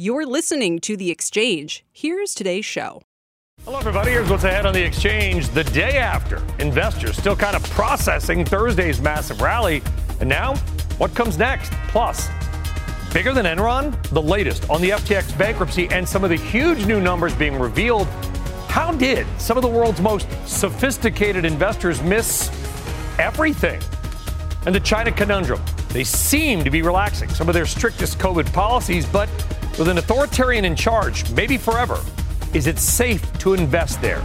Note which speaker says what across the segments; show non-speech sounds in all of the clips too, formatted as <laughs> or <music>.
Speaker 1: You're listening to The Exchange. Here's today's show.
Speaker 2: Hello, everybody. Here's what's ahead on the exchange the day after. Investors still kind of processing Thursday's massive rally. And now, what comes next? Plus, bigger than Enron? The latest on the FTX bankruptcy and some of the huge new numbers being revealed. How did some of the world's most sophisticated investors miss everything? And the China conundrum. They seem to be relaxing some of their strictest COVID policies, but with an authoritarian in charge, maybe forever, is it safe to invest there?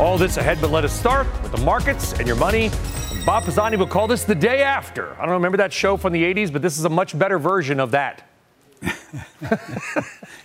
Speaker 2: All this ahead, but let us start with the markets and your money. Bob Pisani will call this the day after. I don't remember that show from the 80s, but this is a much better version of that. <laughs>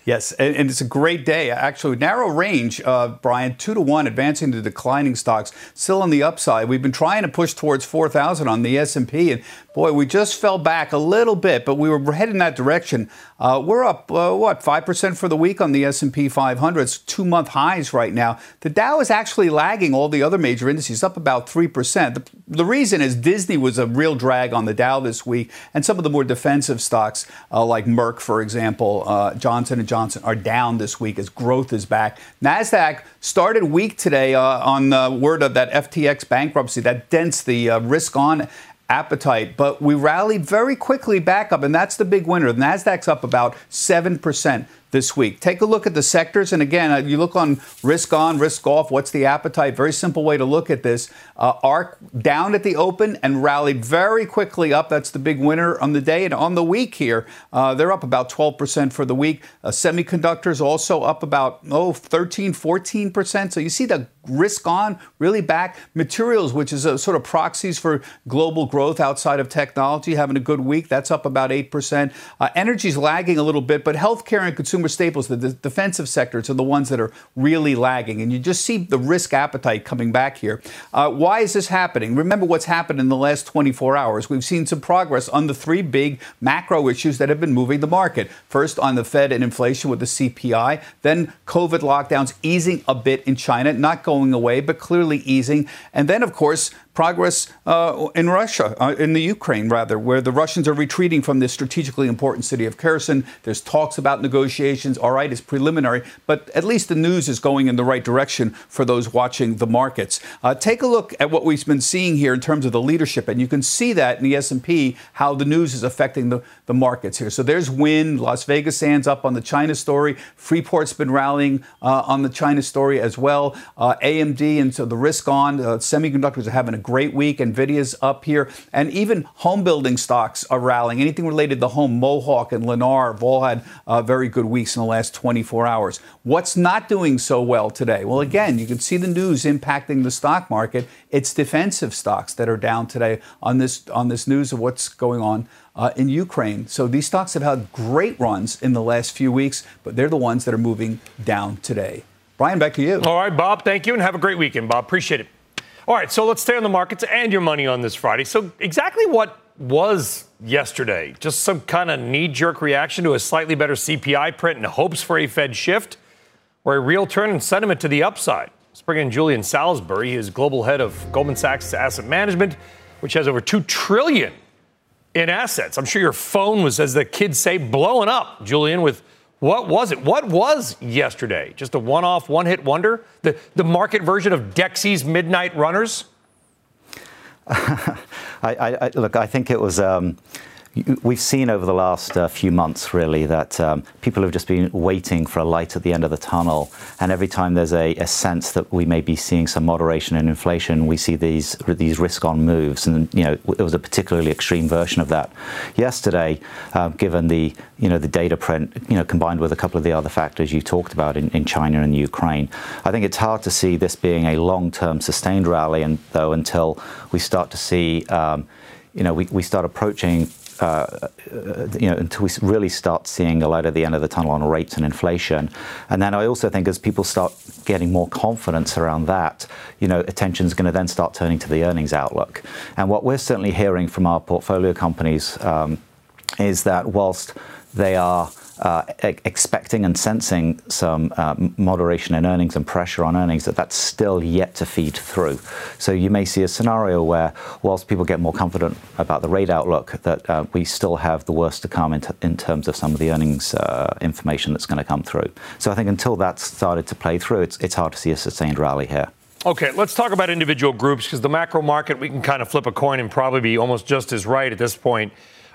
Speaker 3: yes, and, and, it's a great day. Actually, narrow range, uh, Brian, two to one, advancing to declining stocks, still on the upside. We've been trying to push towards 4,000 on the S&P, and boy, we just fell back a little bit, but we were heading that direction. Uh, we're up uh, what five percent for the week on the S&P 500. It's two month highs right now. The Dow is actually lagging all the other major indices, up about three percent. The, the, reason is Disney was a real drag on the Dow this week, and some of the more defensive stocks uh, like Merck, for example, uh, Johnson and Johnson are down this week as growth is back. Nasdaq started weak today uh, on the word of that FTX bankruptcy that dents the uh, risk on appetite, but we rallied very quickly back up, and that's the big winner. The Nasdaq's up about seven percent this week. Take a look at the sectors. And again, uh, you look on risk on, risk off. What's the appetite? Very simple way to look at this. Uh, ARK down at the open and rallied very quickly up. That's the big winner on the day. And on the week here, uh, they're up about 12% for the week. Uh, semiconductors also up about, oh, 13, 14%. So you see the risk on really back. Materials, which is a sort of proxies for global growth outside of technology, having a good week. That's up about 8%. Uh, energy's lagging a little bit, but healthcare and consumer consumer staples, the defensive sectors are the ones that are really lagging. And you just see the risk appetite coming back here. Uh, why is this happening? Remember what's happened in the last 24 hours. We've seen some progress on the three big macro issues that have been moving the market. First, on the Fed and inflation with the CPI, then COVID lockdowns easing a bit in China, not going away, but clearly easing. And then, of course, progress uh, in Russia, uh, in the Ukraine rather, where the Russians are retreating from this strategically important city of Kherson. There's talks about negotiations. All right, it's preliminary, but at least the news is going in the right direction for those watching the markets. Uh, take a look at what we've been seeing here in terms of the leadership, and you can see that in the S&P how the news is affecting the, the markets here. So there's Wynn, Las Vegas Sands up on the China story. Freeport's been rallying uh, on the China story as well. Uh, AMD and so the risk on uh, semiconductors are having a great week. Nvidia's up here, and even home building stocks are rallying. Anything related to the home, Mohawk and Lennar have all had uh, very good weeks in the last 24 hours. What's not doing so well today? Well, again, you can see the news impacting the stock market. It's defensive stocks that are down today on this on this news of what's going on uh, in Ukraine. So these stocks have had great runs in the last few weeks, but they're the ones that are moving down today. Brian, back to you.
Speaker 2: All right, Bob, thank you, and have a great weekend, Bob. Appreciate it. All right, so let's stay on the markets and your money on this Friday. So, exactly what was yesterday? Just some kind of knee jerk reaction to a slightly better CPI print and hopes for a Fed shift, or a real turn in sentiment to the upside? Let's bring in Julian Salisbury. He is global head of Goldman Sachs Asset Management, which has over 2 trillion in assets. I'm sure your phone was, as the kids say, blowing up, Julian, with what was it? What was yesterday? Just a one off, one hit wonder? The, the market version of Dexy's Midnight Runners? <laughs>
Speaker 4: I, I, look, I think it was. Um, We've seen over the last uh, few months, really, that um, people have just been waiting for a light at the end of the tunnel. And every time there's a, a sense that we may be seeing some moderation in inflation, we see these these risk-on moves. And you know, it was a particularly extreme version of that yesterday, uh, given the you know the data print, you know, combined with a couple of the other factors you talked about in, in China and Ukraine. I think it's hard to see this being a long-term sustained rally, and though until we start to see. Um, you know, we, we start approaching uh, you know, until we really start seeing a light at the end of the tunnel on rates and inflation. And then I also think as people start getting more confidence around that, you know, attention is going to then start turning to the earnings outlook. And what we're certainly hearing from our portfolio companies um, is that whilst they are uh, expecting and sensing some uh, moderation in earnings and pressure on earnings, that that's still yet to feed through. So you may see a scenario where, whilst people get more confident about the rate outlook, that uh, we still have the worst to come in, in terms of some of the earnings uh, information that's going to come through. So I think until that's started to play through, it's, it's hard to see a sustained rally here.
Speaker 2: Okay, let's talk about individual groups because the macro market, we can kind of flip a coin and probably be almost just as right at this point.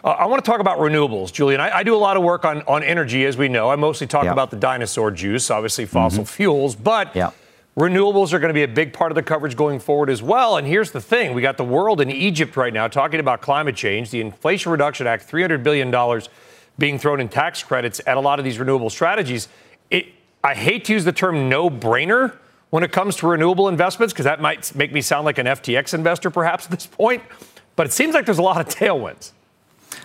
Speaker 2: Uh, I want to talk about renewables, Julian. I, I, do a lot of work on, on energy, as we know. I mostly talk yep. about the dinosaur juice, obviously fossil mm-hmm. fuels, but yep. renewables are going to be a big part of the coverage going forward as well. And here's the thing we got the world in Egypt right now talking about climate change, the Inflation Reduction Act, $300 billion being thrown in tax credits at a lot of these renewable strategies. It, I hate to use the term no brainer when it comes to renewable investments because that might make me sound like an FTX investor perhaps at this point, but it seems like there's a lot of tailwinds.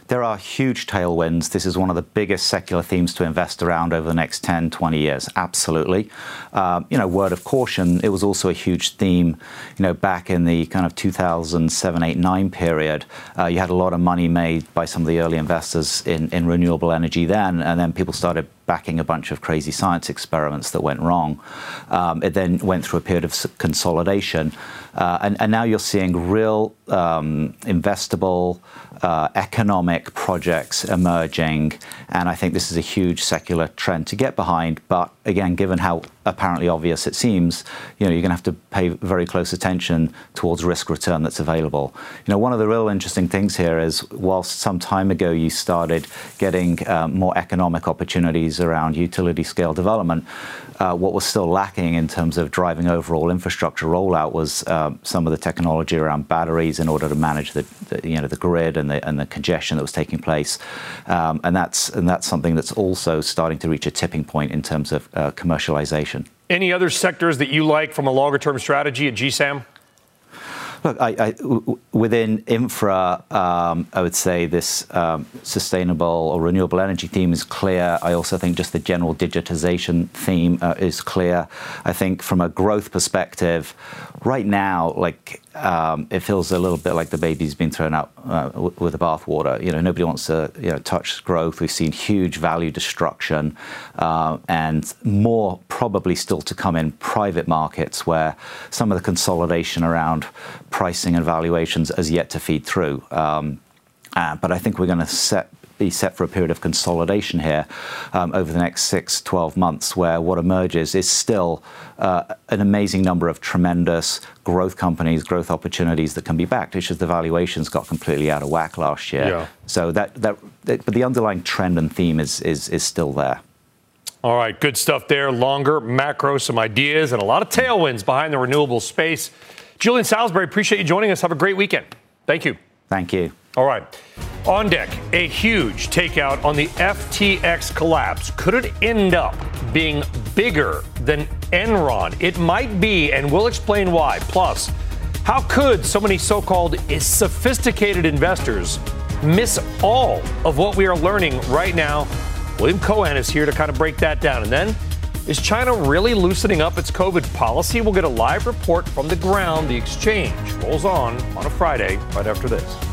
Speaker 4: There are huge tailwinds. This is one of the biggest secular themes to invest around over the next 10, 20 years. Absolutely. Um, you know, word of caution, it was also a huge theme, you know, back in the kind of 2007, 8, 9 period. Uh, you had a lot of money made by some of the early investors in, in renewable energy then, and then people started backing a bunch of crazy science experiments that went wrong. Um, it then went through a period of consolidation. Uh, and, and, now you're seeing real um, investable uh, economic projects emerging. And I think this is a huge secular trend to get behind. But again, given how apparently obvious it seems, you know, you're going to have to pay very close attention towards risk return that's available. You know, one of the real interesting things here is whilst some time ago you started getting uh, more economic opportunities around utility scale development, uh, what was still lacking in terms of driving overall infrastructure rollout was uh, some of the technology around batteries in order to manage the, the, you know the grid and the and the congestion that was taking place, um, and that's and that's something that's also starting to reach a tipping point in terms of uh, commercialization.
Speaker 2: Any other sectors that you like from a longer term strategy at GSAM?
Speaker 4: Look, I, I, w- within infra, um, I would say this um, sustainable or renewable energy theme is clear. I also think just the general digitization theme uh, is clear. I think from a growth perspective, right now, like um, it feels a little bit like the baby's been thrown out uh, with the bathwater. You know, nobody wants to you know, touch growth. We've seen huge value destruction, uh, and more probably still to come in private markets, where some of the consolidation around pricing and valuations has yet to feed through. Um, uh, but I think we're going to set be set for a period of consolidation here um, over the next six, 12 months, where what emerges is still uh, an amazing number of tremendous growth companies, growth opportunities that can be backed. It's just the valuations got completely out of whack last year. Yeah. So that, that, that, but the underlying trend and theme is, is, is still there.
Speaker 2: All right, good stuff there. Longer macro, some ideas, and a lot of tailwinds behind the renewable space. Julian Salisbury, appreciate you joining us. Have a great weekend. Thank you.
Speaker 4: Thank you.
Speaker 2: All right. On deck, a huge takeout on the FTX collapse. Could it end up being bigger than Enron? It might be, and we'll explain why. Plus, how could so many so called sophisticated investors miss all of what we are learning right now? William Cohan is here to kind of break that down. And then, is China really loosening up its COVID policy? We'll get a live report from the ground. The exchange rolls on on a Friday right after this.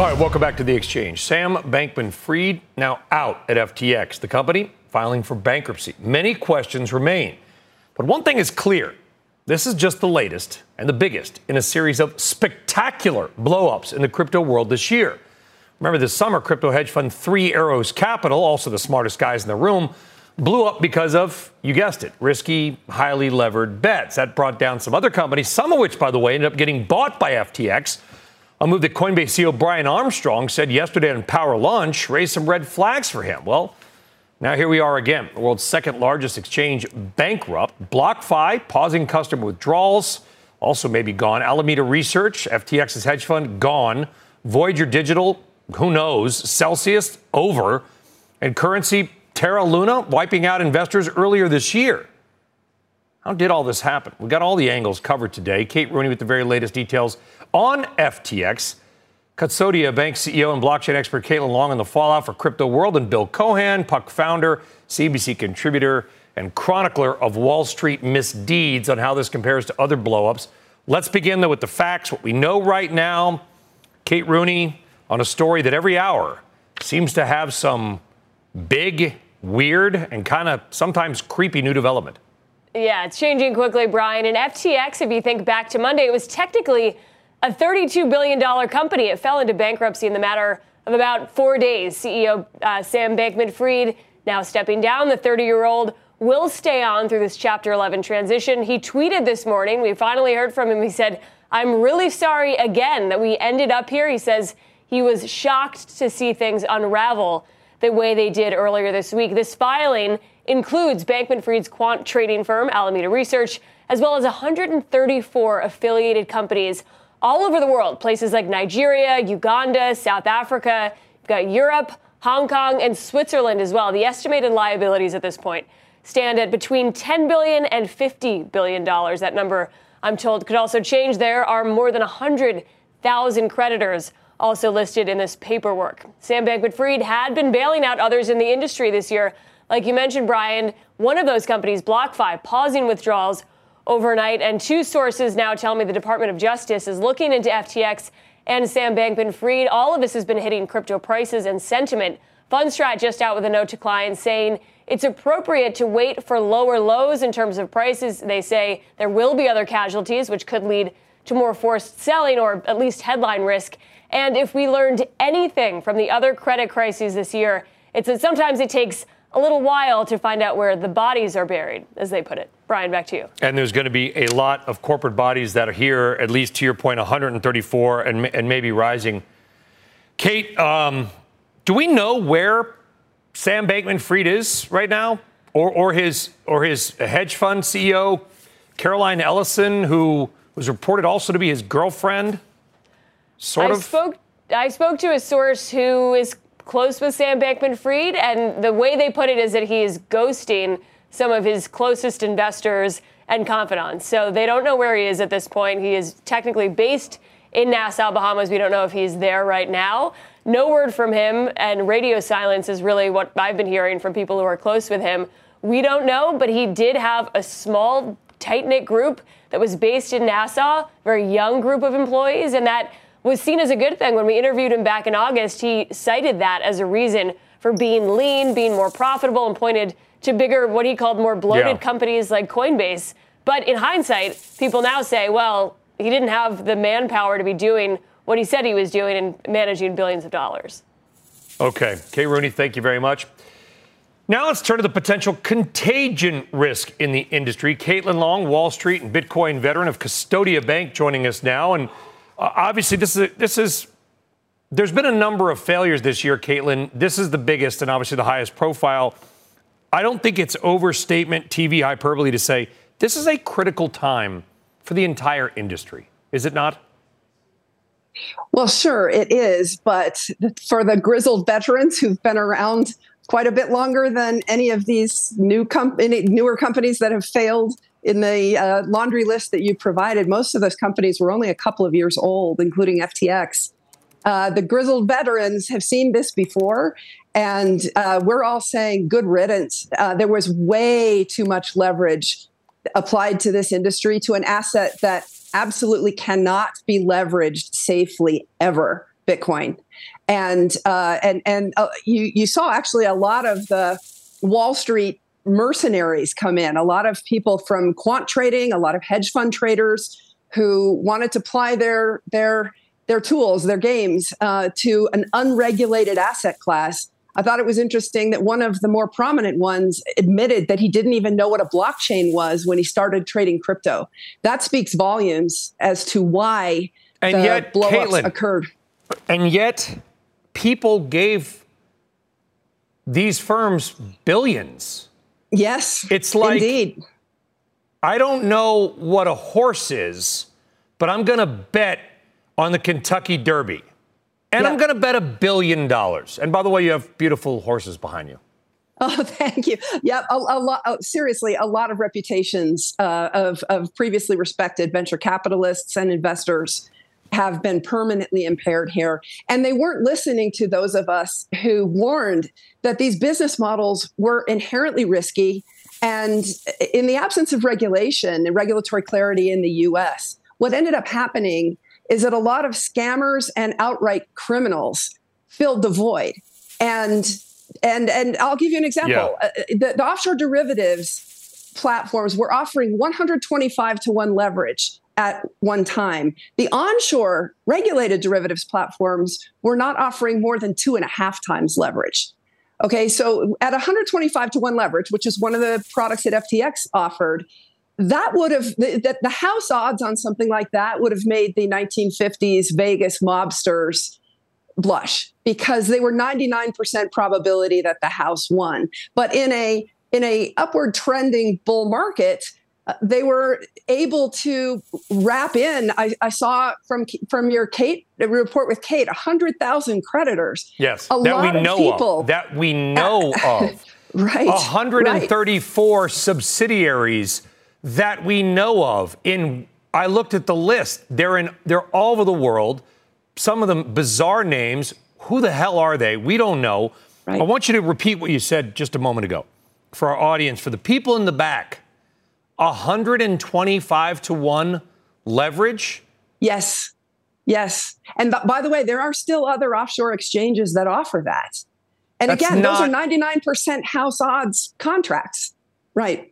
Speaker 2: All right, welcome back to the exchange. Sam Bankman Fried now out at FTX, the company filing for bankruptcy. Many questions remain. But one thing is clear this is just the latest and the biggest in a series of spectacular blowups in the crypto world this year. Remember, this summer, crypto hedge fund Three Arrows Capital, also the smartest guys in the room, blew up because of, you guessed it, risky, highly levered bets. That brought down some other companies, some of which, by the way, ended up getting bought by FTX. A move that Coinbase CEO Brian Armstrong said yesterday on Power Lunch raised some red flags for him. Well, now here we are again, the world's second largest exchange bankrupt. BlockFi pausing customer withdrawals, also maybe gone. Alameda Research, FTX's hedge fund, gone. Voyager Digital, who knows? Celsius, over. And currency, Terra Luna, wiping out investors earlier this year. How did all this happen? We got all the angles covered today. Kate Rooney with the very latest details on FTX. Custodia Bank CEO and blockchain expert Caitlin Long on the fallout for crypto world, and Bill Cohan, Puck founder, CNBC contributor, and chronicler of Wall Street misdeeds on how this compares to other blowups. Let's begin though with the facts, what we know right now. Kate Rooney on a story that every hour seems to have some big, weird, and kind of sometimes creepy new development.
Speaker 5: Yeah, it's changing quickly, Brian. And FTX, if you think back to Monday, it was technically a $32 billion company. It fell into bankruptcy in the matter of about four days. CEO uh, Sam Bankman Fried now stepping down. The 30 year old will stay on through this Chapter 11 transition. He tweeted this morning. We finally heard from him. He said, I'm really sorry again that we ended up here. He says he was shocked to see things unravel the way they did earlier this week. This filing includes Bankman Fried's quant trading firm, Alameda Research, as well as 134 affiliated companies all over the world, places like Nigeria, Uganda, South Africa, you've got Europe, Hong Kong, and Switzerland as well. The estimated liabilities at this point stand at between 10 billion and 50 billion dollars. That number, I'm told, could also change. There are more than 100,000 creditors also listed in this paperwork. Sam Bankman-Fried had been bailing out others in the industry this year. Like you mentioned, Brian, one of those companies, BlockFi, pausing withdrawals overnight. And two sources now tell me the Department of Justice is looking into FTX and Sam Bankman Fried. All of this has been hitting crypto prices and sentiment. Fundstrat just out with a note to clients saying it's appropriate to wait for lower lows in terms of prices. They say there will be other casualties, which could lead to more forced selling or at least headline risk. And if we learned anything from the other credit crises this year, it's that sometimes it takes a little while to find out where the bodies are buried, as they put it. Brian, back to you.
Speaker 2: And there's going to be a lot of corporate bodies that are here, at least to your point, 134 and, and maybe rising. Kate, um, do we know where Sam Bankman Fried is right now? Or, or, his, or his hedge fund CEO, Caroline Ellison, who was reported also to be his girlfriend? Sort
Speaker 5: I
Speaker 2: of.
Speaker 5: Spoke, I spoke to a source who is close with Sam Bankman Fried, and the way they put it is that he is ghosting some of his closest investors and confidants. So they don't know where he is at this point. He is technically based in Nassau, Bahamas. We don't know if he's there right now. No word from him, and radio silence is really what I've been hearing from people who are close with him. We don't know, but he did have a small, tight knit group that was based in Nassau, very young group of employees, and that was seen as a good thing. When we interviewed him back in August, he cited that as a reason for being lean, being more profitable, and pointed to bigger, what he called more bloated yeah. companies like Coinbase. But in hindsight, people now say, well, he didn't have the manpower to be doing what he said he was doing and managing billions of dollars.
Speaker 2: Okay. Kate Rooney, thank you very much. Now let's turn to the potential contagion risk in the industry. Caitlin Long, Wall Street and Bitcoin veteran of Custodia Bank, joining us now. And Uh, obviously, this is this is there's been a number of failures this year, Caitlin. This is the biggest and obviously the highest profile. I don't think it's overstatement, TV hyperbole to say this is a critical time for the entire industry. Is it not?
Speaker 6: Well, sure, it is. But for the grizzled veterans who've been around quite a bit longer than any of these new com- newer companies that have failed, in the uh, laundry list that you provided, most of those companies were only a couple of years old, including FTX. Uh, the grizzled veterans have seen this before, and uh, we're all saying good riddance. Uh, there was way too much leverage applied to this industry, to an asset that absolutely cannot be leveraged safely ever. Bitcoin, and uh, and and uh, you you saw actually a lot of the Wall Street mercenaries come in. A lot of people from quant trading, a lot of hedge fund traders who wanted to apply their their their tools, their games uh, to an unregulated asset class. I thought it was interesting that one of the more prominent ones admitted that he didn't even know what a blockchain was when he started trading crypto. That speaks volumes as to why
Speaker 2: and
Speaker 6: the
Speaker 2: yet,
Speaker 6: blowups
Speaker 2: Caitlin,
Speaker 6: occurred.
Speaker 2: And yet, people gave these firms billions.
Speaker 6: Yes,
Speaker 2: It's like
Speaker 6: indeed.
Speaker 2: I don't know what a horse is, but I'm going to bet on the Kentucky Derby. And I'm going to bet a billion dollars. And by the way, you have beautiful horses behind you. <laughs>
Speaker 6: Oh, thank you. Yeah, a, a lot. oh, seriously, a lot of reputations uh, of of previously respected venture capitalists and investors have been permanently impaired here, and they weren't listening to those of us who warned that these business models were inherently risky. And in the absence of regulation and regulatory clarity in the U.S., what ended up happening is that a lot of scammers and outright criminals filled the void, and and and I'll give you an example.
Speaker 2: Yeah.
Speaker 6: Uh, the, the offshore derivatives platforms were offering 125 to 1 leverage at one time. The onshore regulated derivatives platforms were not offering more than two and a half times leverage. Okay, so at 125 to 1 leverage, which is one of the products that FTX offered, that would have that the house odds on something like that would have made the 1950s Vegas mobsters blush because they were 99% probability that the house won. But in a in a upward trending bull market, they were able to wrap in. I, I saw from from your Kate report with Kate, 100,000 creditors.
Speaker 2: Yes,
Speaker 6: a
Speaker 2: that
Speaker 6: lot
Speaker 2: we
Speaker 6: of
Speaker 2: know
Speaker 6: people.
Speaker 2: of. That we know <laughs> of.
Speaker 6: right.
Speaker 2: 134 subsidiaries that we know of. In I looked at the list. They're in they're all over the world. Some of them bizarre names. Who the hell are they? We don't know.
Speaker 6: Right.
Speaker 2: I want you to repeat what you said just a moment ago for our audience, for the people in the back. 125 to 1 leverage.
Speaker 6: Yes. Yes. And b- by the way, there are still other offshore exchanges that offer that. And
Speaker 2: That's
Speaker 6: again, those are 99% house odds contracts. Right.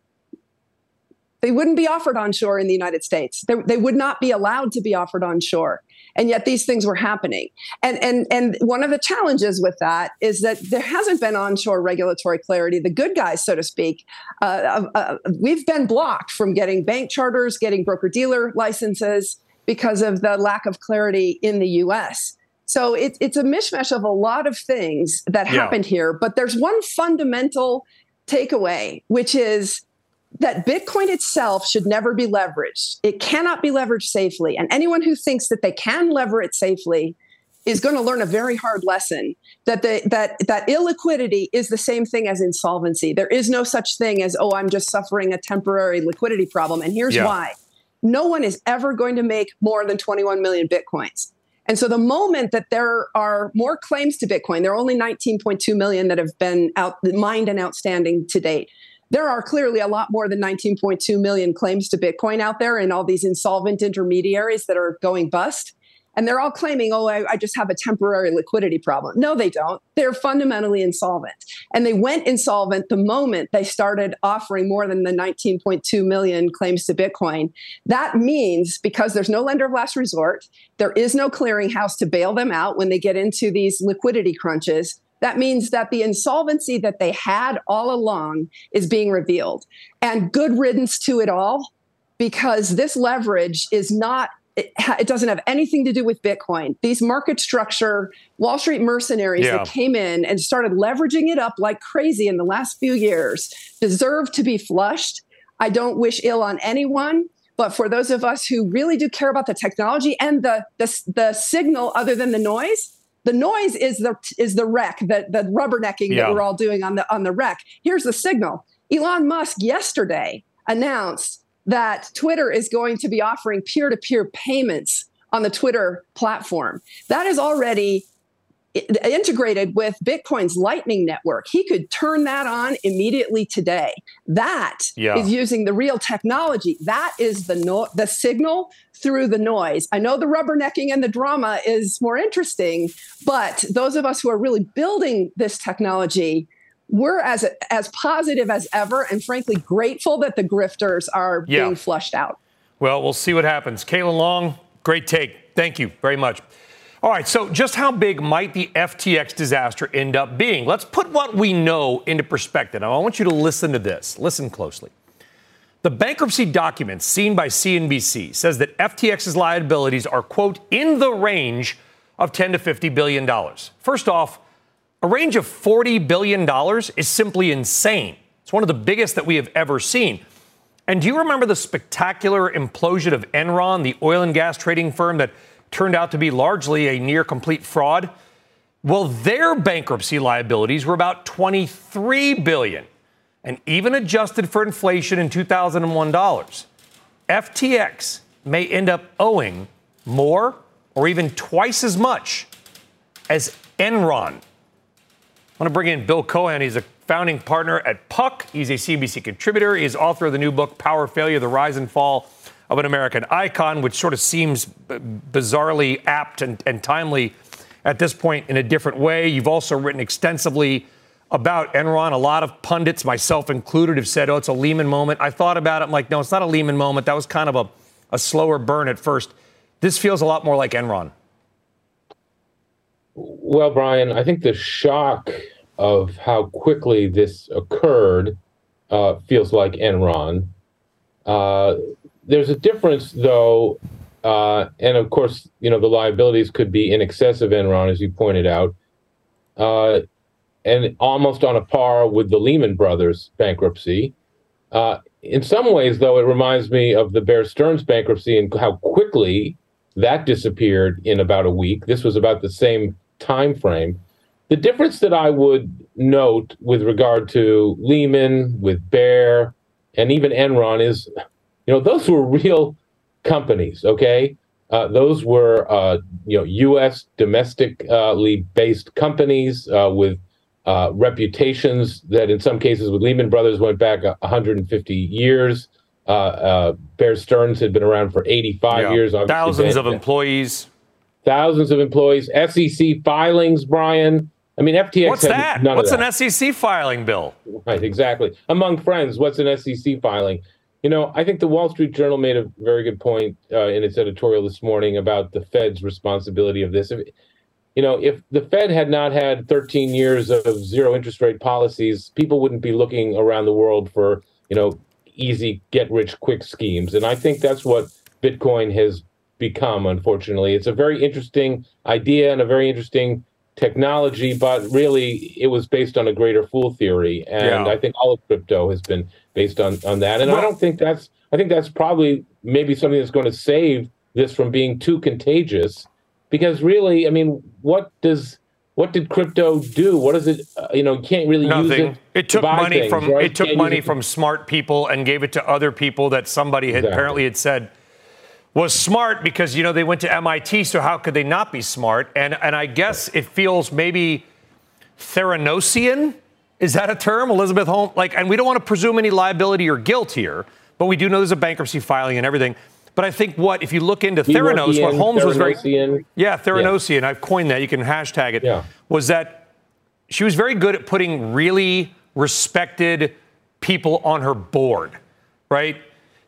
Speaker 6: They wouldn't be offered onshore in the United States. They, they would not be allowed to be offered onshore. And yet these things were happening. And, and, and one of the challenges with that is that there hasn't been onshore regulatory clarity. The good guys, so to speak, uh, uh, we've been blocked from getting bank charters, getting broker dealer licenses because of the lack of clarity in the US. So it, it's a mishmash of a lot of things that
Speaker 2: Yeah.
Speaker 6: happened here. But there's one fundamental takeaway, which is that Bitcoin itself should never be leveraged. It cannot be leveraged safely. And anyone who thinks that they can lever it safely is going to learn a very hard lesson that the, that that illiquidity is the same thing as insolvency. There is no such thing as oh I'm just suffering a temporary liquidity problem and here's
Speaker 2: Yeah.
Speaker 6: why. No one is ever going to make more than 21 million bitcoins. And so the moment that there are more claims to Bitcoin, there are only 19.2 million that have been out mined and outstanding to date. There are clearly a lot more than 19.2 million claims to Bitcoin out there and all these insolvent intermediaries that are going bust. And they're all claiming, oh, I, I just have a temporary liquidity problem. No, they don't. They're fundamentally insolvent. And they went insolvent the moment they started offering more than the 19.2 million claims to Bitcoin. That means because there's no lender of last resort, there is no clearinghouse to bail them out when they get into these liquidity crunches. That means that the insolvency that they had all along is being revealed. And good riddance to it all, because this leverage is not it, it doesn't have anything to do with Bitcoin. These market structure Wall Street mercenaries
Speaker 2: Yeah.
Speaker 6: that came in and started leveraging it up like crazy in the last few years deserve to be flushed. I don't wish ill on anyone, but for those of us who really do care about the technology and the the, the signal other than the noise, the noise is the is the wreck, the the rubbernecking
Speaker 2: Yeah.
Speaker 6: that we're all doing on the on the wreck. Here's the signal. Elon Musk yesterday announced that Twitter is going to be offering peer-to-peer payments on the Twitter platform. That is already integrated with Bitcoin's Lightning Network. He could turn that on immediately today. That
Speaker 2: Yeah.
Speaker 6: is using the real technology. That is the no- the signal through the noise. I know the rubbernecking and the drama is more interesting, but those of us who are really building this technology, we're as as positive as ever, and frankly grateful that the grifters are
Speaker 2: Yeah.
Speaker 6: being flushed out.
Speaker 2: Well, we'll see what happens. Caitlin Long, great take. Thank you very much. All right, so just how big might the FTX disaster end up being? Let's put what we know into perspective. Now, I want you to listen to this. Listen closely. The bankruptcy documents seen by CNBC says that FTX's liabilities are, quote, in the range of 10 to 50 billion dollars. First off, a range of 40 billion dollars is simply insane. It's one of the biggest that we have ever seen. And do you remember the spectacular implosion of Enron, the oil and gas trading firm that turned out to be largely a near complete fraud? Well, their bankruptcy liabilities were about 23 billion. And even adjusted for inflation in 2001 dollars, FTX may end up owing more or even twice as much as Enron. I want to bring in Bill Cohan. He's a founding partner at Puck. He's a CNBC contributor. He's author of the new book, Power Failure The Rise and Fall of an American Icon, which sort of seems b- bizarrely apt and, and timely at this point in a different way. You've also written extensively about Enron. A lot of pundits, myself included, have said, oh, it's a Lehman moment. I thought about it. I'm like, no, it's not a Lehman moment. That was kind of a, a slower burn at first. This feels a lot more like Enron.
Speaker 7: Well, Brian, I think the shock of how quickly this occurred uh, feels like Enron. Uh, there's a difference, though, uh, and of course, you know the liabilities could be in excess of Enron, as you pointed out, uh, and almost on a par with the Lehman Brothers bankruptcy. Uh, in some ways, though, it reminds me of the Bear Stearns bankruptcy and how quickly that disappeared in about a week. This was about the same time frame. The difference that I would note with regard to Lehman, with Bear, and even Enron is, you know, those were real companies. Okay, uh, those were uh, you know U.S. domestically based companies uh, with uh, reputations that, in some cases, with Lehman Brothers went back 150 years. Uh, uh, Bear Stearns had been around for 85
Speaker 2: Yeah.
Speaker 7: years. obviously
Speaker 2: Thousands of employees.
Speaker 7: thousands of employees, SEC filings, Brian. I mean, FTX.
Speaker 2: What's that? What's
Speaker 7: that.
Speaker 2: an SEC filing bill?
Speaker 7: Right, exactly. Among friends, what's an SEC filing? You know, I think the Wall Street Journal made a very good point uh, in its editorial this morning about the Fed's responsibility of this. If, you know, if the Fed had not had 13 years of zero interest rate policies, people wouldn't be looking around the world for, you know, easy get rich quick schemes. And I think that's what Bitcoin has become, unfortunately. It's a very interesting idea and a very interesting technology, but really it was based on a greater fool theory. And
Speaker 2: Yeah.
Speaker 7: I think all of crypto has been based on, on that. And I don't think that's I think that's probably maybe something that's going to save this from being too contagious. Because really, I mean, what does what did crypto do? What does it? Uh, you know, you can't really use
Speaker 2: Nothing.
Speaker 7: it.
Speaker 2: It
Speaker 7: to
Speaker 2: took
Speaker 7: buy
Speaker 2: money
Speaker 7: things,
Speaker 2: from
Speaker 7: right?
Speaker 2: it took
Speaker 7: use
Speaker 2: money
Speaker 7: it to-
Speaker 2: from smart people and gave it to other people that somebody had
Speaker 7: Exactly.
Speaker 2: apparently had said was smart because you know they went to MIT, so how could they not be smart? And and I guess it feels maybe Theranosian. Is that a term, Elizabeth Holmes? Like, and we don't want to presume any liability or guilt here, but we do know there's a bankruptcy filing and everything. But I think what if you look into Theranos, what Holmes was very
Speaker 7: Theranosian.
Speaker 2: yeah, Theranosian. I've coined that. You can hashtag it.
Speaker 7: Yeah.
Speaker 2: Was that she was very good at putting really respected people on her board, right?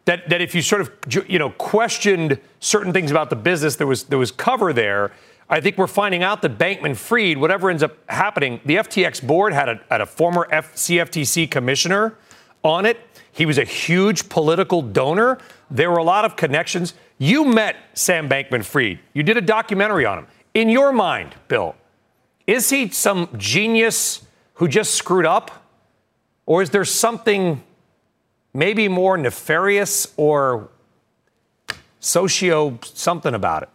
Speaker 2: That that if you sort of you know questioned certain things about the business, there was there was cover there. I think we're finding out that Bankman Fried, whatever ends up happening, the FTX board had a, had a former F- CFTC commissioner on it. He was a huge political donor. There were a lot of connections. You met Sam Bankman Fried. You did a documentary on him. In your mind, Bill, is he some genius who just screwed up? Or is there something maybe more nefarious or socio something about it?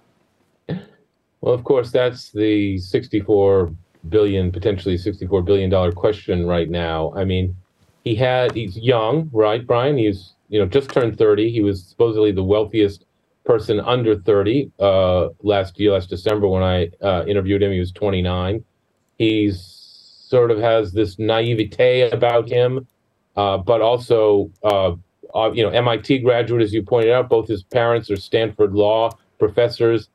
Speaker 7: Well, of course, that's the 64 billion, potentially 64 billion dollar question right now. I mean, he had he's young, right, Brian? He's you know just turned 30. He was supposedly the wealthiest person under 30. Uh, last year, last December, when I uh, interviewed him, he was 29. He's sort of has this naivete about him, uh, but also, uh, uh, you know, MIT graduate, as you pointed out. Both his parents are Stanford law professors.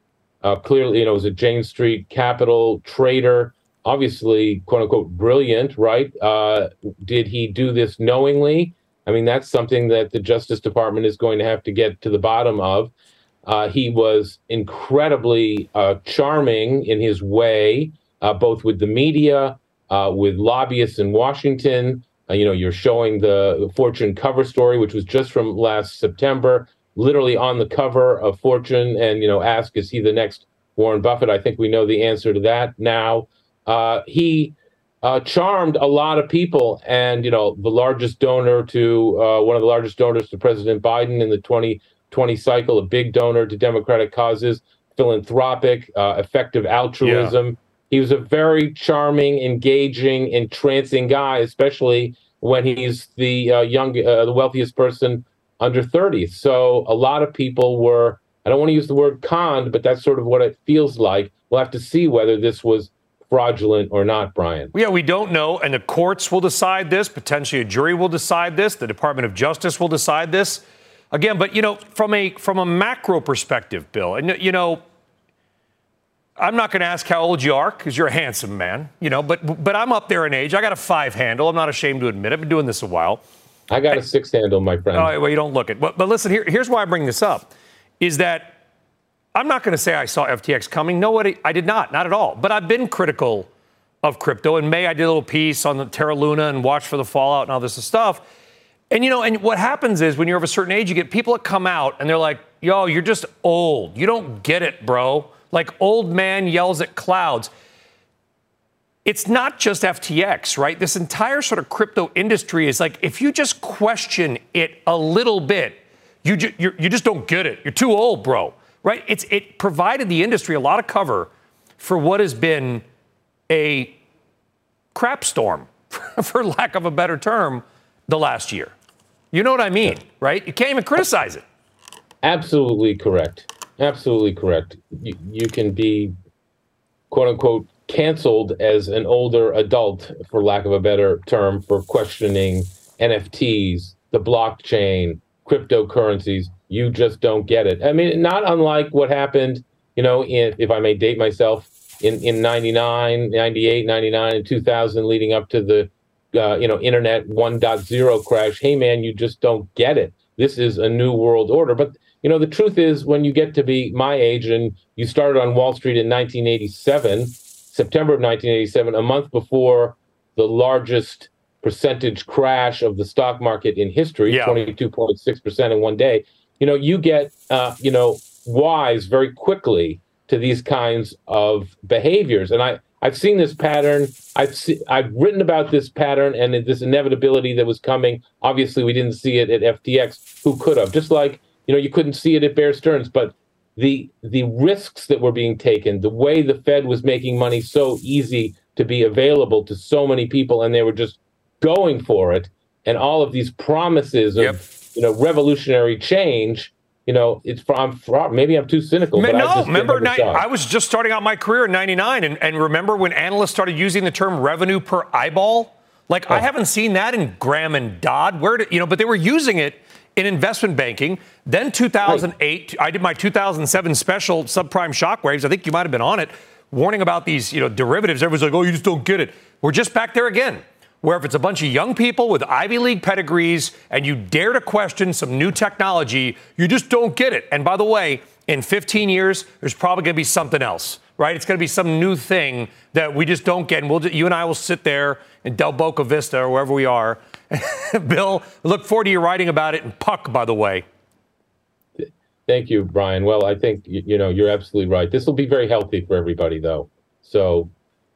Speaker 7: Uh, clearly, you know, was a Jane Street Capital trader. Obviously, quote unquote, brilliant, right? did he do this knowingly? I mean, that's something that the Justice Department is going to have to get to the bottom of. Uh, he was incredibly uh, charming in his way, uh, both with the media, uh, with lobbyists in Washington. Uh, you know, you're showing the Fortune cover story, which was just from last September, literally on the cover of Fortune, and you know, ask is he the next Warren Buffett? I think we know the answer to that now. Uh, he uh, charmed a lot of people, and you know, the largest donor to one of the largest donors to President Biden in the 20- 20 cycle, a big donor to Democratic causes, philanthropic, uh, effective altruism. Yeah. He was a very charming, engaging, entrancing guy, especially when he's the uh, young, uh, the wealthiest person under 30. So a lot of people were, I don't want to use the word conned, but that's sort of what it feels like. We'll have to see whether this was fraudulent or not, Brian.
Speaker 2: Yeah, we don't know. And the courts will decide this. Potentially a jury will decide this. The Department of Justice will decide this. Again, but you know, from a from a macro perspective, Bill, and you know, I'm not going to ask how old you are because you're a handsome man, you know, but but I'm up there in age. I got a five handle. I'm not ashamed to admit it. I've been doing this a while.
Speaker 7: I got a six handle, my friend.
Speaker 2: Oh, well, you don't look it. But, but listen, here, here's why I bring this up: is that I'm not going to say I saw FTX coming. No, I did not, not at all. But I've been critical of crypto. In May, I did a little piece on the Terra Luna and watch for the fallout and all this stuff. And you know, and what happens is when you're of a certain age, you get people that come out and they're like, yo, you're just old. You don't get it, bro. Like old man yells at clouds. It's not just FTX, right? This entire sort of crypto industry is like, if you just question it a little bit, you, ju- you just don't get it. You're too old, bro, right? It's, it provided the industry a lot of cover for what has been a crap storm, <laughs> for lack of a better term, the last year. You know what I mean, right? You can't even criticize it.
Speaker 7: Absolutely correct. Absolutely correct. You, you can be, quote unquote, canceled as an older adult, for lack of a better term, for questioning NFTs, the blockchain, cryptocurrencies. You just don't get it. I mean, not unlike what happened, you know, in, if I may date myself, in, in 99, 98, 99, and 2000, leading up to the uh, you know, internet 1.0 crash. Hey, man, you just don't get it. This is a new world order. But you know, the truth is, when you get to be my age and you started on Wall Street in 1987, September of 1987, a month before the largest percentage crash of the stock market in history, yeah. 22.6% in one day, you know, you get, uh, you know, wise very quickly to these kinds of behaviors. And I, I've seen this pattern. I've see, I've written about this pattern and this inevitability that was coming. Obviously, we didn't see it at FTX. Who could have? Just like you know, you couldn't see it at Bear Stearns. But the the risks that were being taken, the way the Fed was making money so easy to be available to so many people, and they were just going for it, and all of these promises of yep. you know revolutionary change you know, it's from, from maybe I'm too cynical.
Speaker 2: But no, remember, ni- I was just starting out my career in '99, and, and remember when analysts started using the term revenue per eyeball? Like oh. I haven't seen that in Graham and Dodd. Where did you know? But they were using it in investment banking. Then 2008, right. I did my 2007 special subprime shockwaves. I think you might have been on it, warning about these you know derivatives. Everyone's like, oh, you just don't get it. We're just back there again where if it's a bunch of young people with Ivy League pedigrees and you dare to question some new technology, you just don't get it. And by the way, in 15 years, there's probably going to be something else, right? It's going to be some new thing that we just don't get. And we'll, you and I will sit there in Del Boca Vista or wherever we are. <laughs> Bill, look forward to your writing about it in Puck, by the way.
Speaker 7: Thank you, Brian. Well, I think you know you're absolutely right. This will be very healthy for everybody, though. So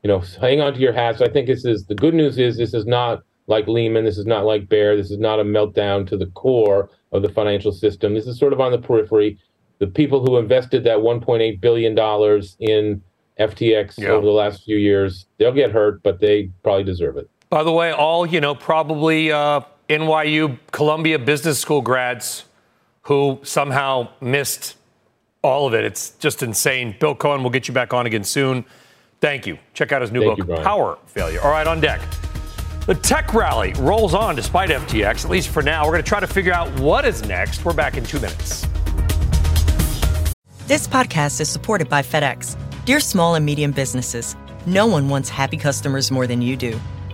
Speaker 7: you know, hang on to your hats. I think this is the good news is this is not like Lehman. This is not like Bear. This is not a meltdown to the core of the financial system. This is sort of on the periphery. The people who invested that 1.8 billion dollars in FTX yeah. over the last few years, they'll get hurt, but they probably deserve it.
Speaker 2: By the way, all you know, probably uh, NYU, Columbia Business School grads who somehow missed All of it. It's just insane. Bill Cohan we'll get you back on again soon. Thank you. Check out his new
Speaker 7: Thank
Speaker 2: book,
Speaker 7: you,
Speaker 2: Power Failure. All right, on deck. The tech rally rolls on despite FTX, at least for now. We're going to try to figure out what is next. We're back in two minutes.
Speaker 8: This podcast is supported by FedEx. Dear small and medium businesses, no one wants happy customers more than you do.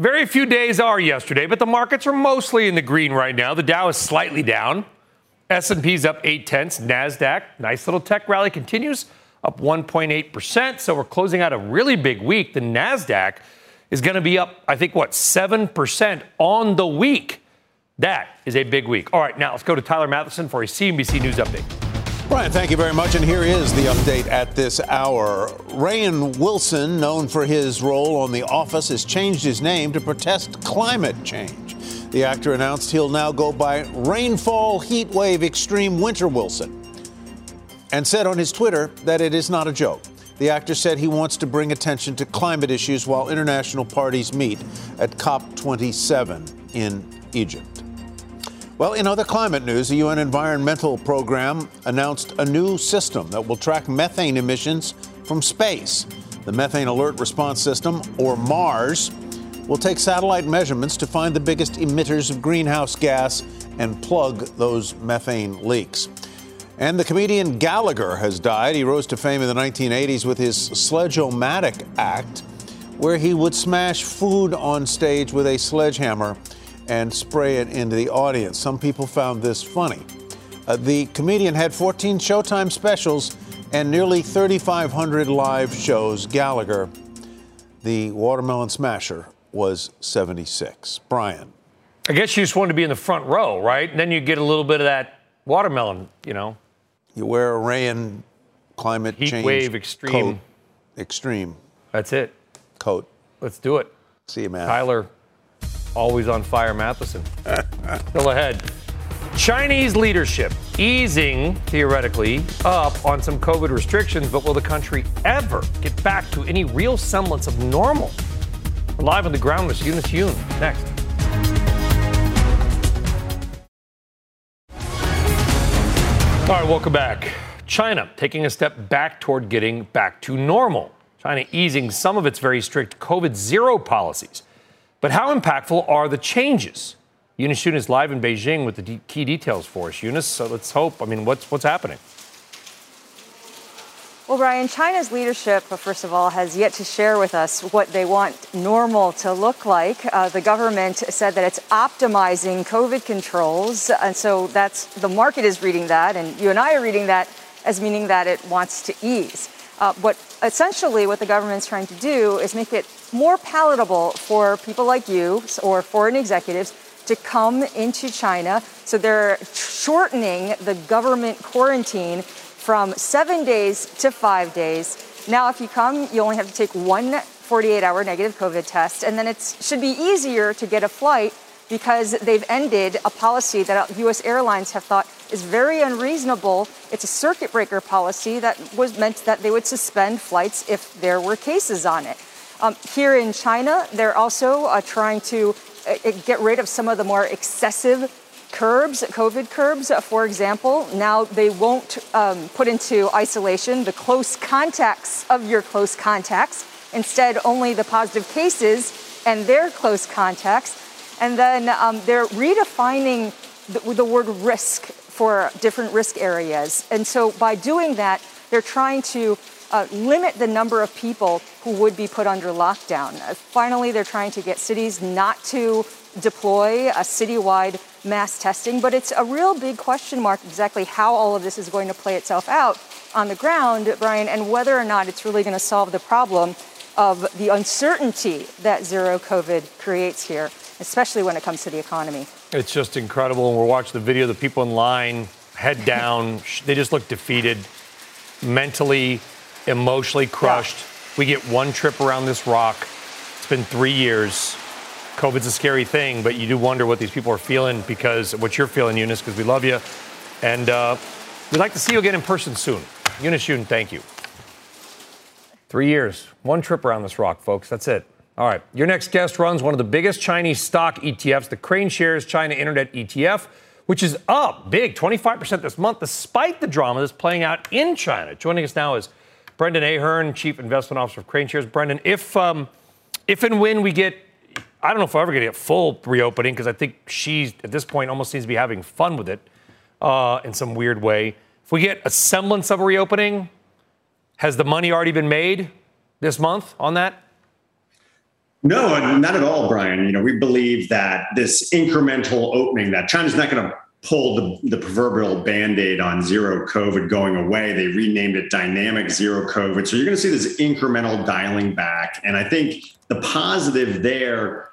Speaker 2: Very few days are yesterday, but the markets are mostly in the green right now. The Dow is slightly down. S&P's up 8 tenths. NASDAQ, nice little tech rally continues, up 1.8%. So we're closing out a really big week. The NASDAQ is going to be up, I think, what, 7% on the week. That is a big week. All right, now let's go to Tyler Mathisen for a CNBC News update.
Speaker 9: Brian, thank you very much. And here is the update at this hour. Rainn Wilson, known for his role on The Office, has changed his name to protest climate change. The actor announced he'll now go by Rainfall Heatwave Extreme Winter Wilson and said on his Twitter that it is not a joke. The actor said he wants to bring attention to climate issues while international parties meet at COP27 in Egypt. Well, in other climate news, the UN Environmental Program announced a new system that will track methane emissions from space. The Methane Alert Response System, or MARS, will take satellite measurements to find the biggest emitters of greenhouse gas and plug those methane leaks. And the comedian Gallagher has died. He rose to fame in the 1980s with his Sledge-O-Matic act, where he would smash food on stage with a sledgehammer and spray it into the audience. Some people found this funny. Uh, the comedian had 14 Showtime specials and nearly 3,500 live shows. Gallagher, the watermelon smasher, was 76. Brian.
Speaker 2: I guess you just wanted to be in the front row, right? And then you get a little bit of that watermelon, you know.
Speaker 9: You wear a rain climate
Speaker 2: Heat
Speaker 9: change
Speaker 2: wave extreme.
Speaker 9: coat. Extreme
Speaker 2: That's it.
Speaker 9: coat.
Speaker 2: Let's do it.
Speaker 9: See you, man.
Speaker 2: Tyler, always on fire, Mathisen. <laughs> Still ahead. Chinese leadership easing, theoretically, up on some COVID restrictions, but will the country ever get back to any real semblance of normal? We're live on the ground with Eunice Yoon. Next. All right, welcome back. China taking a step back toward getting back to normal. China easing some of its very strict COVID zero policies. But how impactful are the changes? Eunice Yoon is live in Beijing with the de- key details for us. Eunice, so let's hope. I mean, what's what's happening?
Speaker 10: Well, Brian, China's leadership, uh, first of all, has yet to share with us what they want normal to look like. Uh, the government said that it's optimizing COVID controls, and so that's the market is reading that, and you and I are reading that as meaning that it wants to ease. Uh, but essentially, what the government's trying to do is make it more palatable for people like you or foreign executives to come into China. So they're shortening the government quarantine from seven days to five days. Now, if you come, you only have to take one 48 hour negative COVID test, and then it should be easier to get a flight because they've ended a policy that U.S. airlines have thought is very unreasonable. It's a circuit breaker policy that was meant that they would suspend flights if there were cases on it. Um, here in China, they're also uh, trying to uh, get rid of some of the more excessive curbs, COVID curbs, uh, for example. Now they won't um, put into isolation the close contacts of your close contacts. Instead, only the positive cases and their close contacts. And then um, they're redefining the, the word risk for different risk areas. And so by doing that, they're trying to uh, limit the number of people who would be put under lockdown. Uh, finally, they're trying to get cities not to deploy a citywide mass testing, but it's a real big question mark exactly how all of this is going to play itself out on the ground, Brian, and whether or not it's really going to solve the problem of the uncertainty that zero COVID creates here, especially when it comes to the economy.
Speaker 2: It's just incredible. And we're watching the video, the people in line, head <laughs> down, they just look defeated. mentally, emotionally crushed. Yeah. We get one trip around this rock. It's been three years. COVID's a scary thing, but you do wonder what these people are feeling because what you're feeling, Eunice, because we love you. And uh, we'd like to see you again in person soon. Eunice Yoon, thank you. Three years, one trip around this rock, folks. That's it. All right. Your next guest runs one of the biggest Chinese stock ETFs, the KraneShares China Internet ETF, which is up big, 25% this month, despite the drama that's playing out in China. Joining us now is Brendan Ahern, Chief Investment Officer of KraneShares. Brendan, if um, if and when we get, I don't know if we're ever going to get full reopening because I think Xi, at this point, almost seems to be having fun with it uh, in some weird way. If we get a semblance of a reopening, has the money already been made this month on that?
Speaker 11: No, not at all, Brian. You know, we believe that this incremental opening that China's not going to pull the, the proverbial band-aid on zero COVID going away. They renamed it dynamic zero COVID. So you're going to see this incremental dialing back. And I think the positive there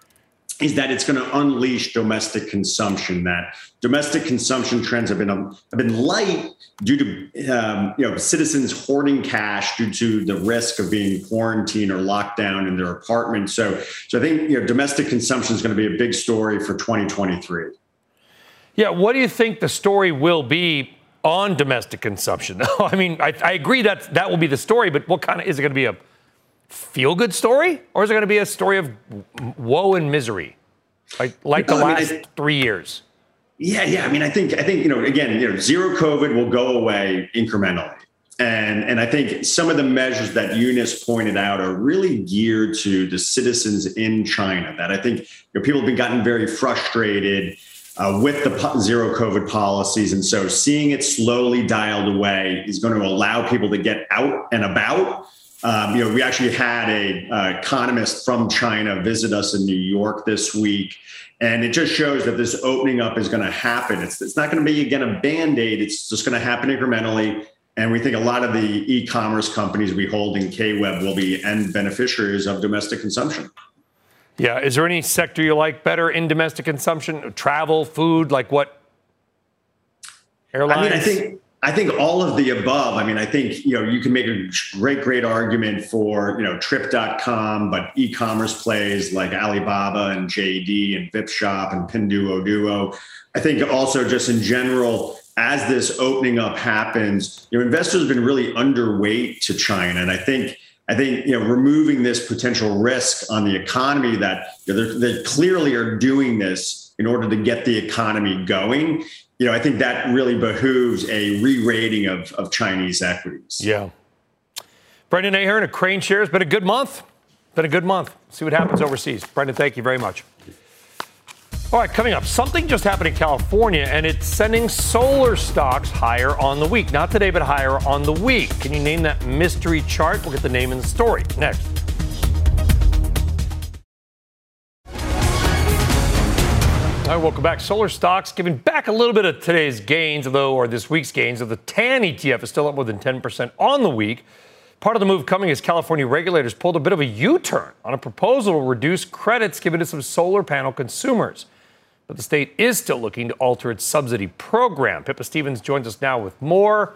Speaker 11: is that it's going to unleash domestic consumption. That domestic consumption trends have been um, have been light due to um, you know citizens hoarding cash due to the risk of being quarantined or locked down in their apartment. So, so I think you know domestic consumption is going to be a big story for 2023.
Speaker 2: Yeah, what do you think the story will be on domestic consumption? <laughs> I mean, I, I agree that that will be the story, but what kind of is it going to be a feel good story or is it going to be a story of woe and misery? Like like no, the last mean, I, three years.
Speaker 11: Yeah yeah i mean i think i think you know again you know zero covid will go away incrementally. And and i think some of the measures that eunice pointed out are really geared to the citizens in china that i think you know, people have been gotten very frustrated uh, with the zero COVID policies. And so seeing it slowly dialed away is going to allow people to get out and about um, you know, we actually had a uh, economist from China visit us in New York this week, and it just shows that this opening up is going to happen. It's, it's not going to be again a band aid. It's just going to happen incrementally. And we think a lot of the e-commerce companies we hold in KWEB will be end beneficiaries of domestic consumption.
Speaker 2: Yeah. Is there any sector you like better in domestic consumption? Travel, food, like what? Airlines.
Speaker 11: I mean, I think I think all of the above. I mean, I think, you know, you can make a great, great argument for, you know, trip.com, but e-commerce plays like Alibaba and JD and Vipshop and Pinduoduo. I think also just in general, as this opening up happens, you know, investors have been really underweight to China. And I think I think you know removing this potential risk on the economy that you know, they clearly are doing this in order to get the economy going you know, I think that really behooves a re-rating of, of Chinese equities.
Speaker 2: Yeah. Brendan Ahern of KraneShares, been a good month. Been a good month. See what happens overseas. Brendan, thank you very much. All right, coming up, something just happened in California, and it's sending solar stocks higher on the week. Not today, but higher on the week. Can you name that mystery chart? We'll get the name in the story next. Welcome back. Solar stocks giving back a little bit of today's gains, although, or this week's gains, of the TAN ETF is still up more than 10% on the week. Part of the move coming as California regulators pulled a bit of a U turn on a proposal to reduce credits given to some solar panel consumers. But the state is still looking to alter its subsidy program. Pippa Stevens joins us now with more.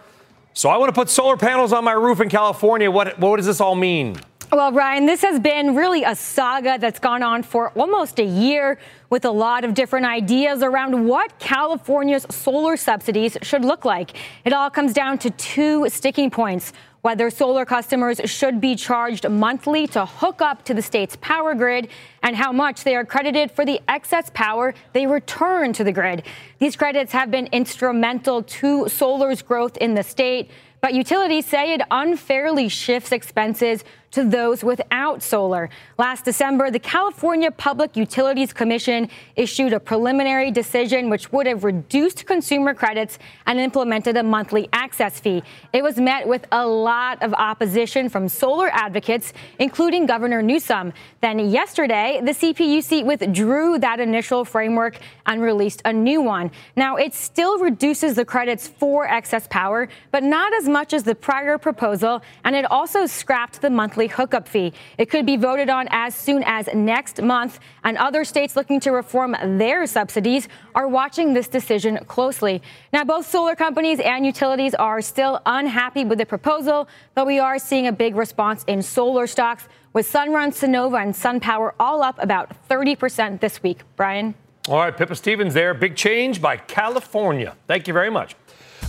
Speaker 2: So I want to put solar panels on my roof in California. What, what does this all mean?
Speaker 12: Well, Ryan, this has been really a saga that's gone on for almost a year with a lot of different ideas around what California's solar subsidies should look like. It all comes down to two sticking points whether solar customers should be charged monthly to hook up to the state's power grid and how much they are credited for the excess power they return to the grid. These credits have been instrumental to solar's growth in the state, but utilities say it unfairly shifts expenses to those without solar. Last December, the California Public Utilities Commission issued a preliminary decision which would have reduced consumer credits and implemented a monthly access fee. It was met with a lot of opposition from solar advocates, including Governor Newsom. Then yesterday, the CPUC withdrew that initial framework and released a new one. Now, it still reduces the credits for excess power, but not as much as the prior proposal, and it also scrapped the monthly monthly hookup fee. It could be voted on as soon as next month, and other states looking to reform their subsidies are watching this decision closely. Now, both solar companies and utilities are still unhappy with the proposal, but we are seeing a big response in solar stocks, with Sunrun, Sunnova, and SunPower all up about 30% this week. Brian?
Speaker 2: All right, Pippa Stevens there. Big change by California. Thank you very much.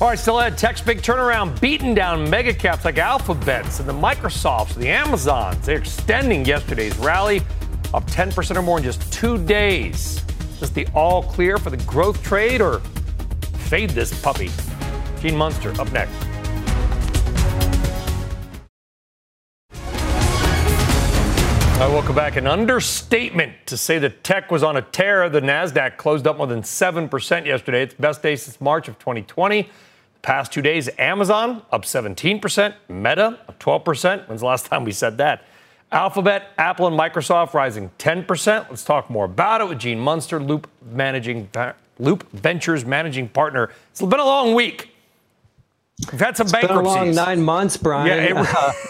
Speaker 2: All right, still ahead. Tech's big turnaround, beating down mega caps like Alphabets and the Microsofts, the Amazons. They're extending yesterday's rally up 10% or more in just two days. Is this the all clear for the growth trade or fade this puppy? Gene Munster up next. All right, welcome back. An understatement to say that tech was on a tear. The NASDAQ closed up more than 7% yesterday. It's best day since March of 2020. Past two days, Amazon up 17%, Meta up 12%. When's the last <laughs> time we said that? Alphabet, Apple, and Microsoft rising 10%. Let's talk more about it with Gene Munster, Loop managing Loop Ventures managing partner. It's been a long week. We've had some
Speaker 13: it's
Speaker 2: bankruptcies.
Speaker 13: Been a long nine months, Brian.
Speaker 2: Yeah,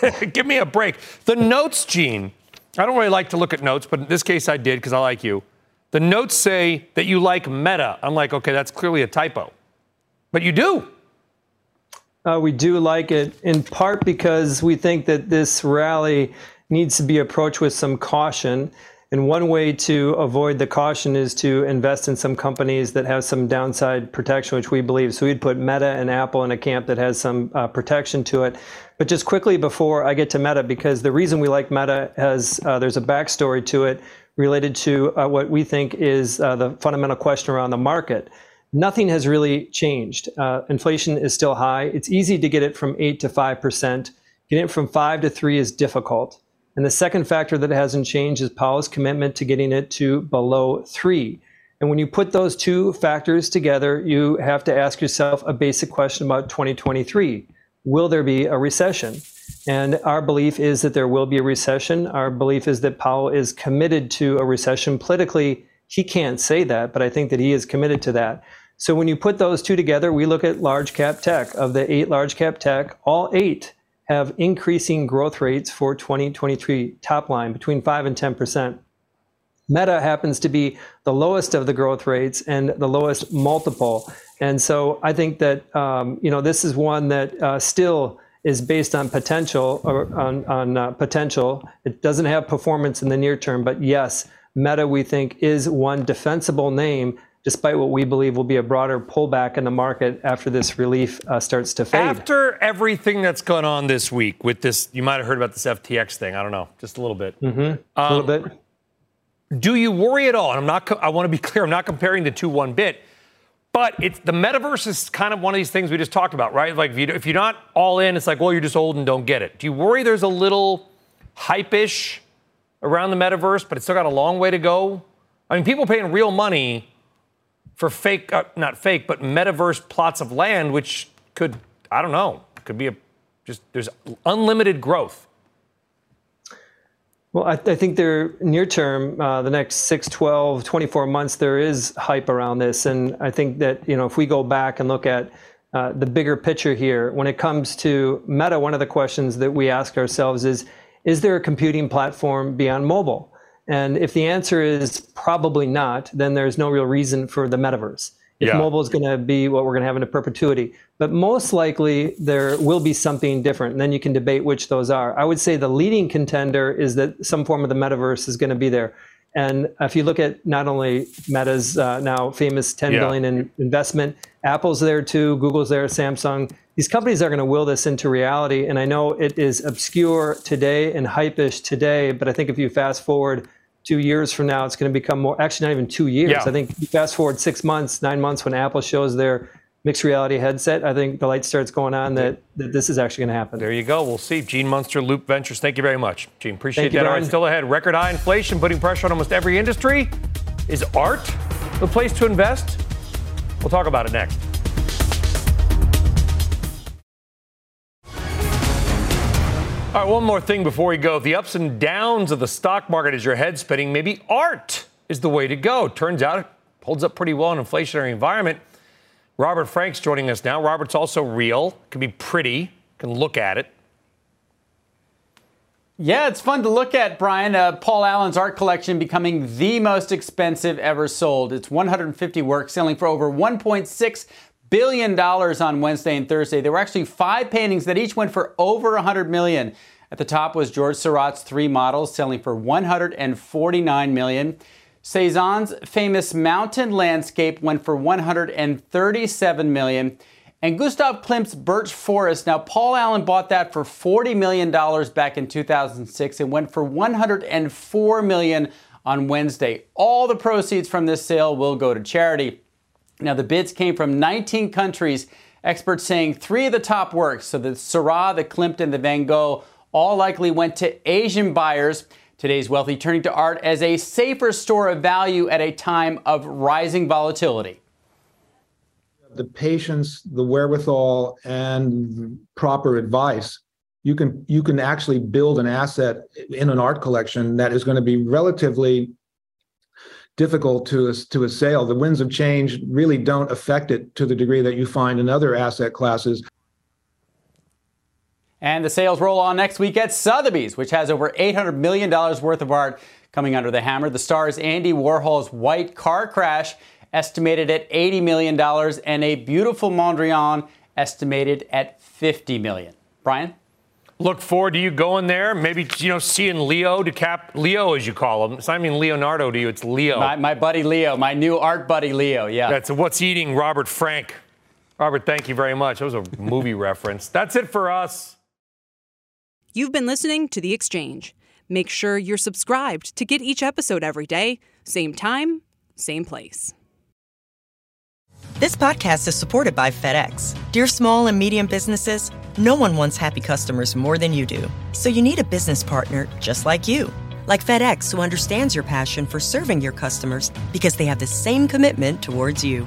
Speaker 2: it, <laughs> <laughs> give me a break. The notes, Gene. I don't really like to look at notes, but in this case, I did because I like you. The notes say that you like Meta. I'm like, okay, that's clearly a typo, but you do.
Speaker 13: Uh, we do like it in part because we think that this rally needs to be approached with some caution. And one way to avoid the caution is to invest in some companies that have some downside protection, which we believe. So we'd put Meta and Apple in a camp that has some uh, protection to it. But just quickly before I get to Meta, because the reason we like Meta has uh, there's a backstory to it related to uh, what we think is uh, the fundamental question around the market nothing has really changed. Uh, inflation is still high. It's easy to get it from 8 to 5%. Getting it from 5 to 3 is difficult. And the second factor that hasn't changed is Powell's commitment to getting it to below 3. And when you put those two factors together, you have to ask yourself a basic question about 2023. Will there be a recession? And our belief is that there will be a recession. Our belief is that Powell is committed to a recession. Politically, he can't say that, but I think that he is committed to that. So when you put those two together, we look at large cap tech. Of the eight large cap tech, all eight have increasing growth rates for 2023 top line between 5 and 10%. Meta happens to be the lowest of the growth rates and the lowest multiple. And so I think that um, you know this is one that uh, still is based on potential or on, on uh, potential. It doesn't have performance in the near term, but yes, Meta we think is one defensible name despite what we believe will be a broader pullback in the market after this relief uh, starts to fade.
Speaker 2: After everything that's gone on this week with this, you might have heard about this FTX thing. I don't know, just a little bit.
Speaker 13: Mm-hmm. Um, a little bit.
Speaker 2: Do you worry at all? And I'm not. I want to be clear. I'm not comparing the two one bit. But it's the metaverse is kind of one of these things we just talked about, right? Like if, you, if you're not all in, it's like, well, you're just old and don't get it. Do you worry there's a little hype-ish around the metaverse, but it's still got a long way to go? I mean, people paying real money for fake, uh, not fake, but metaverse plots of land, which could, I don't know, could be a just there's unlimited growth.
Speaker 13: Well, I, I think there near term, uh, the next 6, 12, 24 months, there is hype around this. And I think that, you know, if we go back and look at uh, the bigger picture here, when it comes to Meta, one of the questions that we ask ourselves is, is there a computing platform beyond mobile? And if the answer is probably not, then there's no real reason for the metaverse. If yeah. mobile is going to be what we're going to have into perpetuity, but most likely there will be something different, and then you can debate which those are. I would say the leading contender is that some form of the metaverse is going to be there. And if you look at not only Meta's uh, now famous 10 yeah. billion in investment, Apple's there too, Google's there, Samsung. These companies are going to will this into reality. And I know it is obscure today and hype-ish today, but I think if you fast forward two years from now, it's going to become more. Actually, not even two years. Yeah. I think fast forward six months, nine months, when Apple shows their mixed reality headset, I think the light starts going on that, that this is actually going to happen.
Speaker 2: There you go. We'll see. Gene Munster, Loop Ventures. Thank you very much, Gene. Appreciate Thank that. You, All right, still ahead. Record high inflation putting pressure on almost every industry. Is art the place to invest? We'll talk about it next. All right, one more thing before we go. The ups and downs of the stock market is your head spinning. Maybe art is the way to go. Turns out it holds up pretty well in an inflationary environment. Robert Frank's joining us now. Robert's also real, can be pretty, can look at it.
Speaker 14: Yeah, it's fun to look at, Brian. Uh, Paul Allen's art collection becoming the most expensive ever sold. It's 150 works selling for over 1.6 billion dollars on Wednesday and Thursday. There were actually five paintings that each went for over 100 million. At the top was George Seurat's three models selling for 149 million. Cezanne's famous mountain landscape went for 137 million. And Gustav Klimt's Birch Forest. Now, Paul Allen bought that for $40 million back in 2006 and went for 104 million on Wednesday. All the proceeds from this sale will go to charity. Now, the bids came from 19 countries, experts saying three of the top works, so the Seurat, the Klimt, and the Van Gogh, all likely went to Asian buyers. Today's wealthy turning to art as a safer store of value at a time of rising volatility
Speaker 15: the patience, the wherewithal, and proper advice, you can you can actually build an asset in an art collection that is going to be relatively difficult to to assail. The winds of change really don't affect it to the degree that you find in other asset classes.
Speaker 14: And the sales roll on next week at Sotheby's, which has over $800 million worth of art coming under the hammer. The stars Andy Warhol's White Car Crash estimated at $80 million, and a beautiful Mondrian estimated at 50 million. Brian?
Speaker 2: Look forward to you going there. Maybe you know seeing Leo DiCap, Leo as you call him. It's not even Leonardo to you. It's Leo.
Speaker 14: My, my buddy Leo, my new art buddy Leo. Yeah.
Speaker 2: That's what's eating Robert Frank. Robert, thank you very much. That was a movie <laughs> reference. That's it for us.
Speaker 1: You've been listening to The Exchange. Make sure you're subscribed to get each episode every day, same time, same place.
Speaker 8: This podcast is supported by FedEx. Dear small and medium businesses, no one wants happy customers more than you do. So you need a business partner just like you. Like FedEx, who understands your passion for serving your customers because they have the same commitment towards you.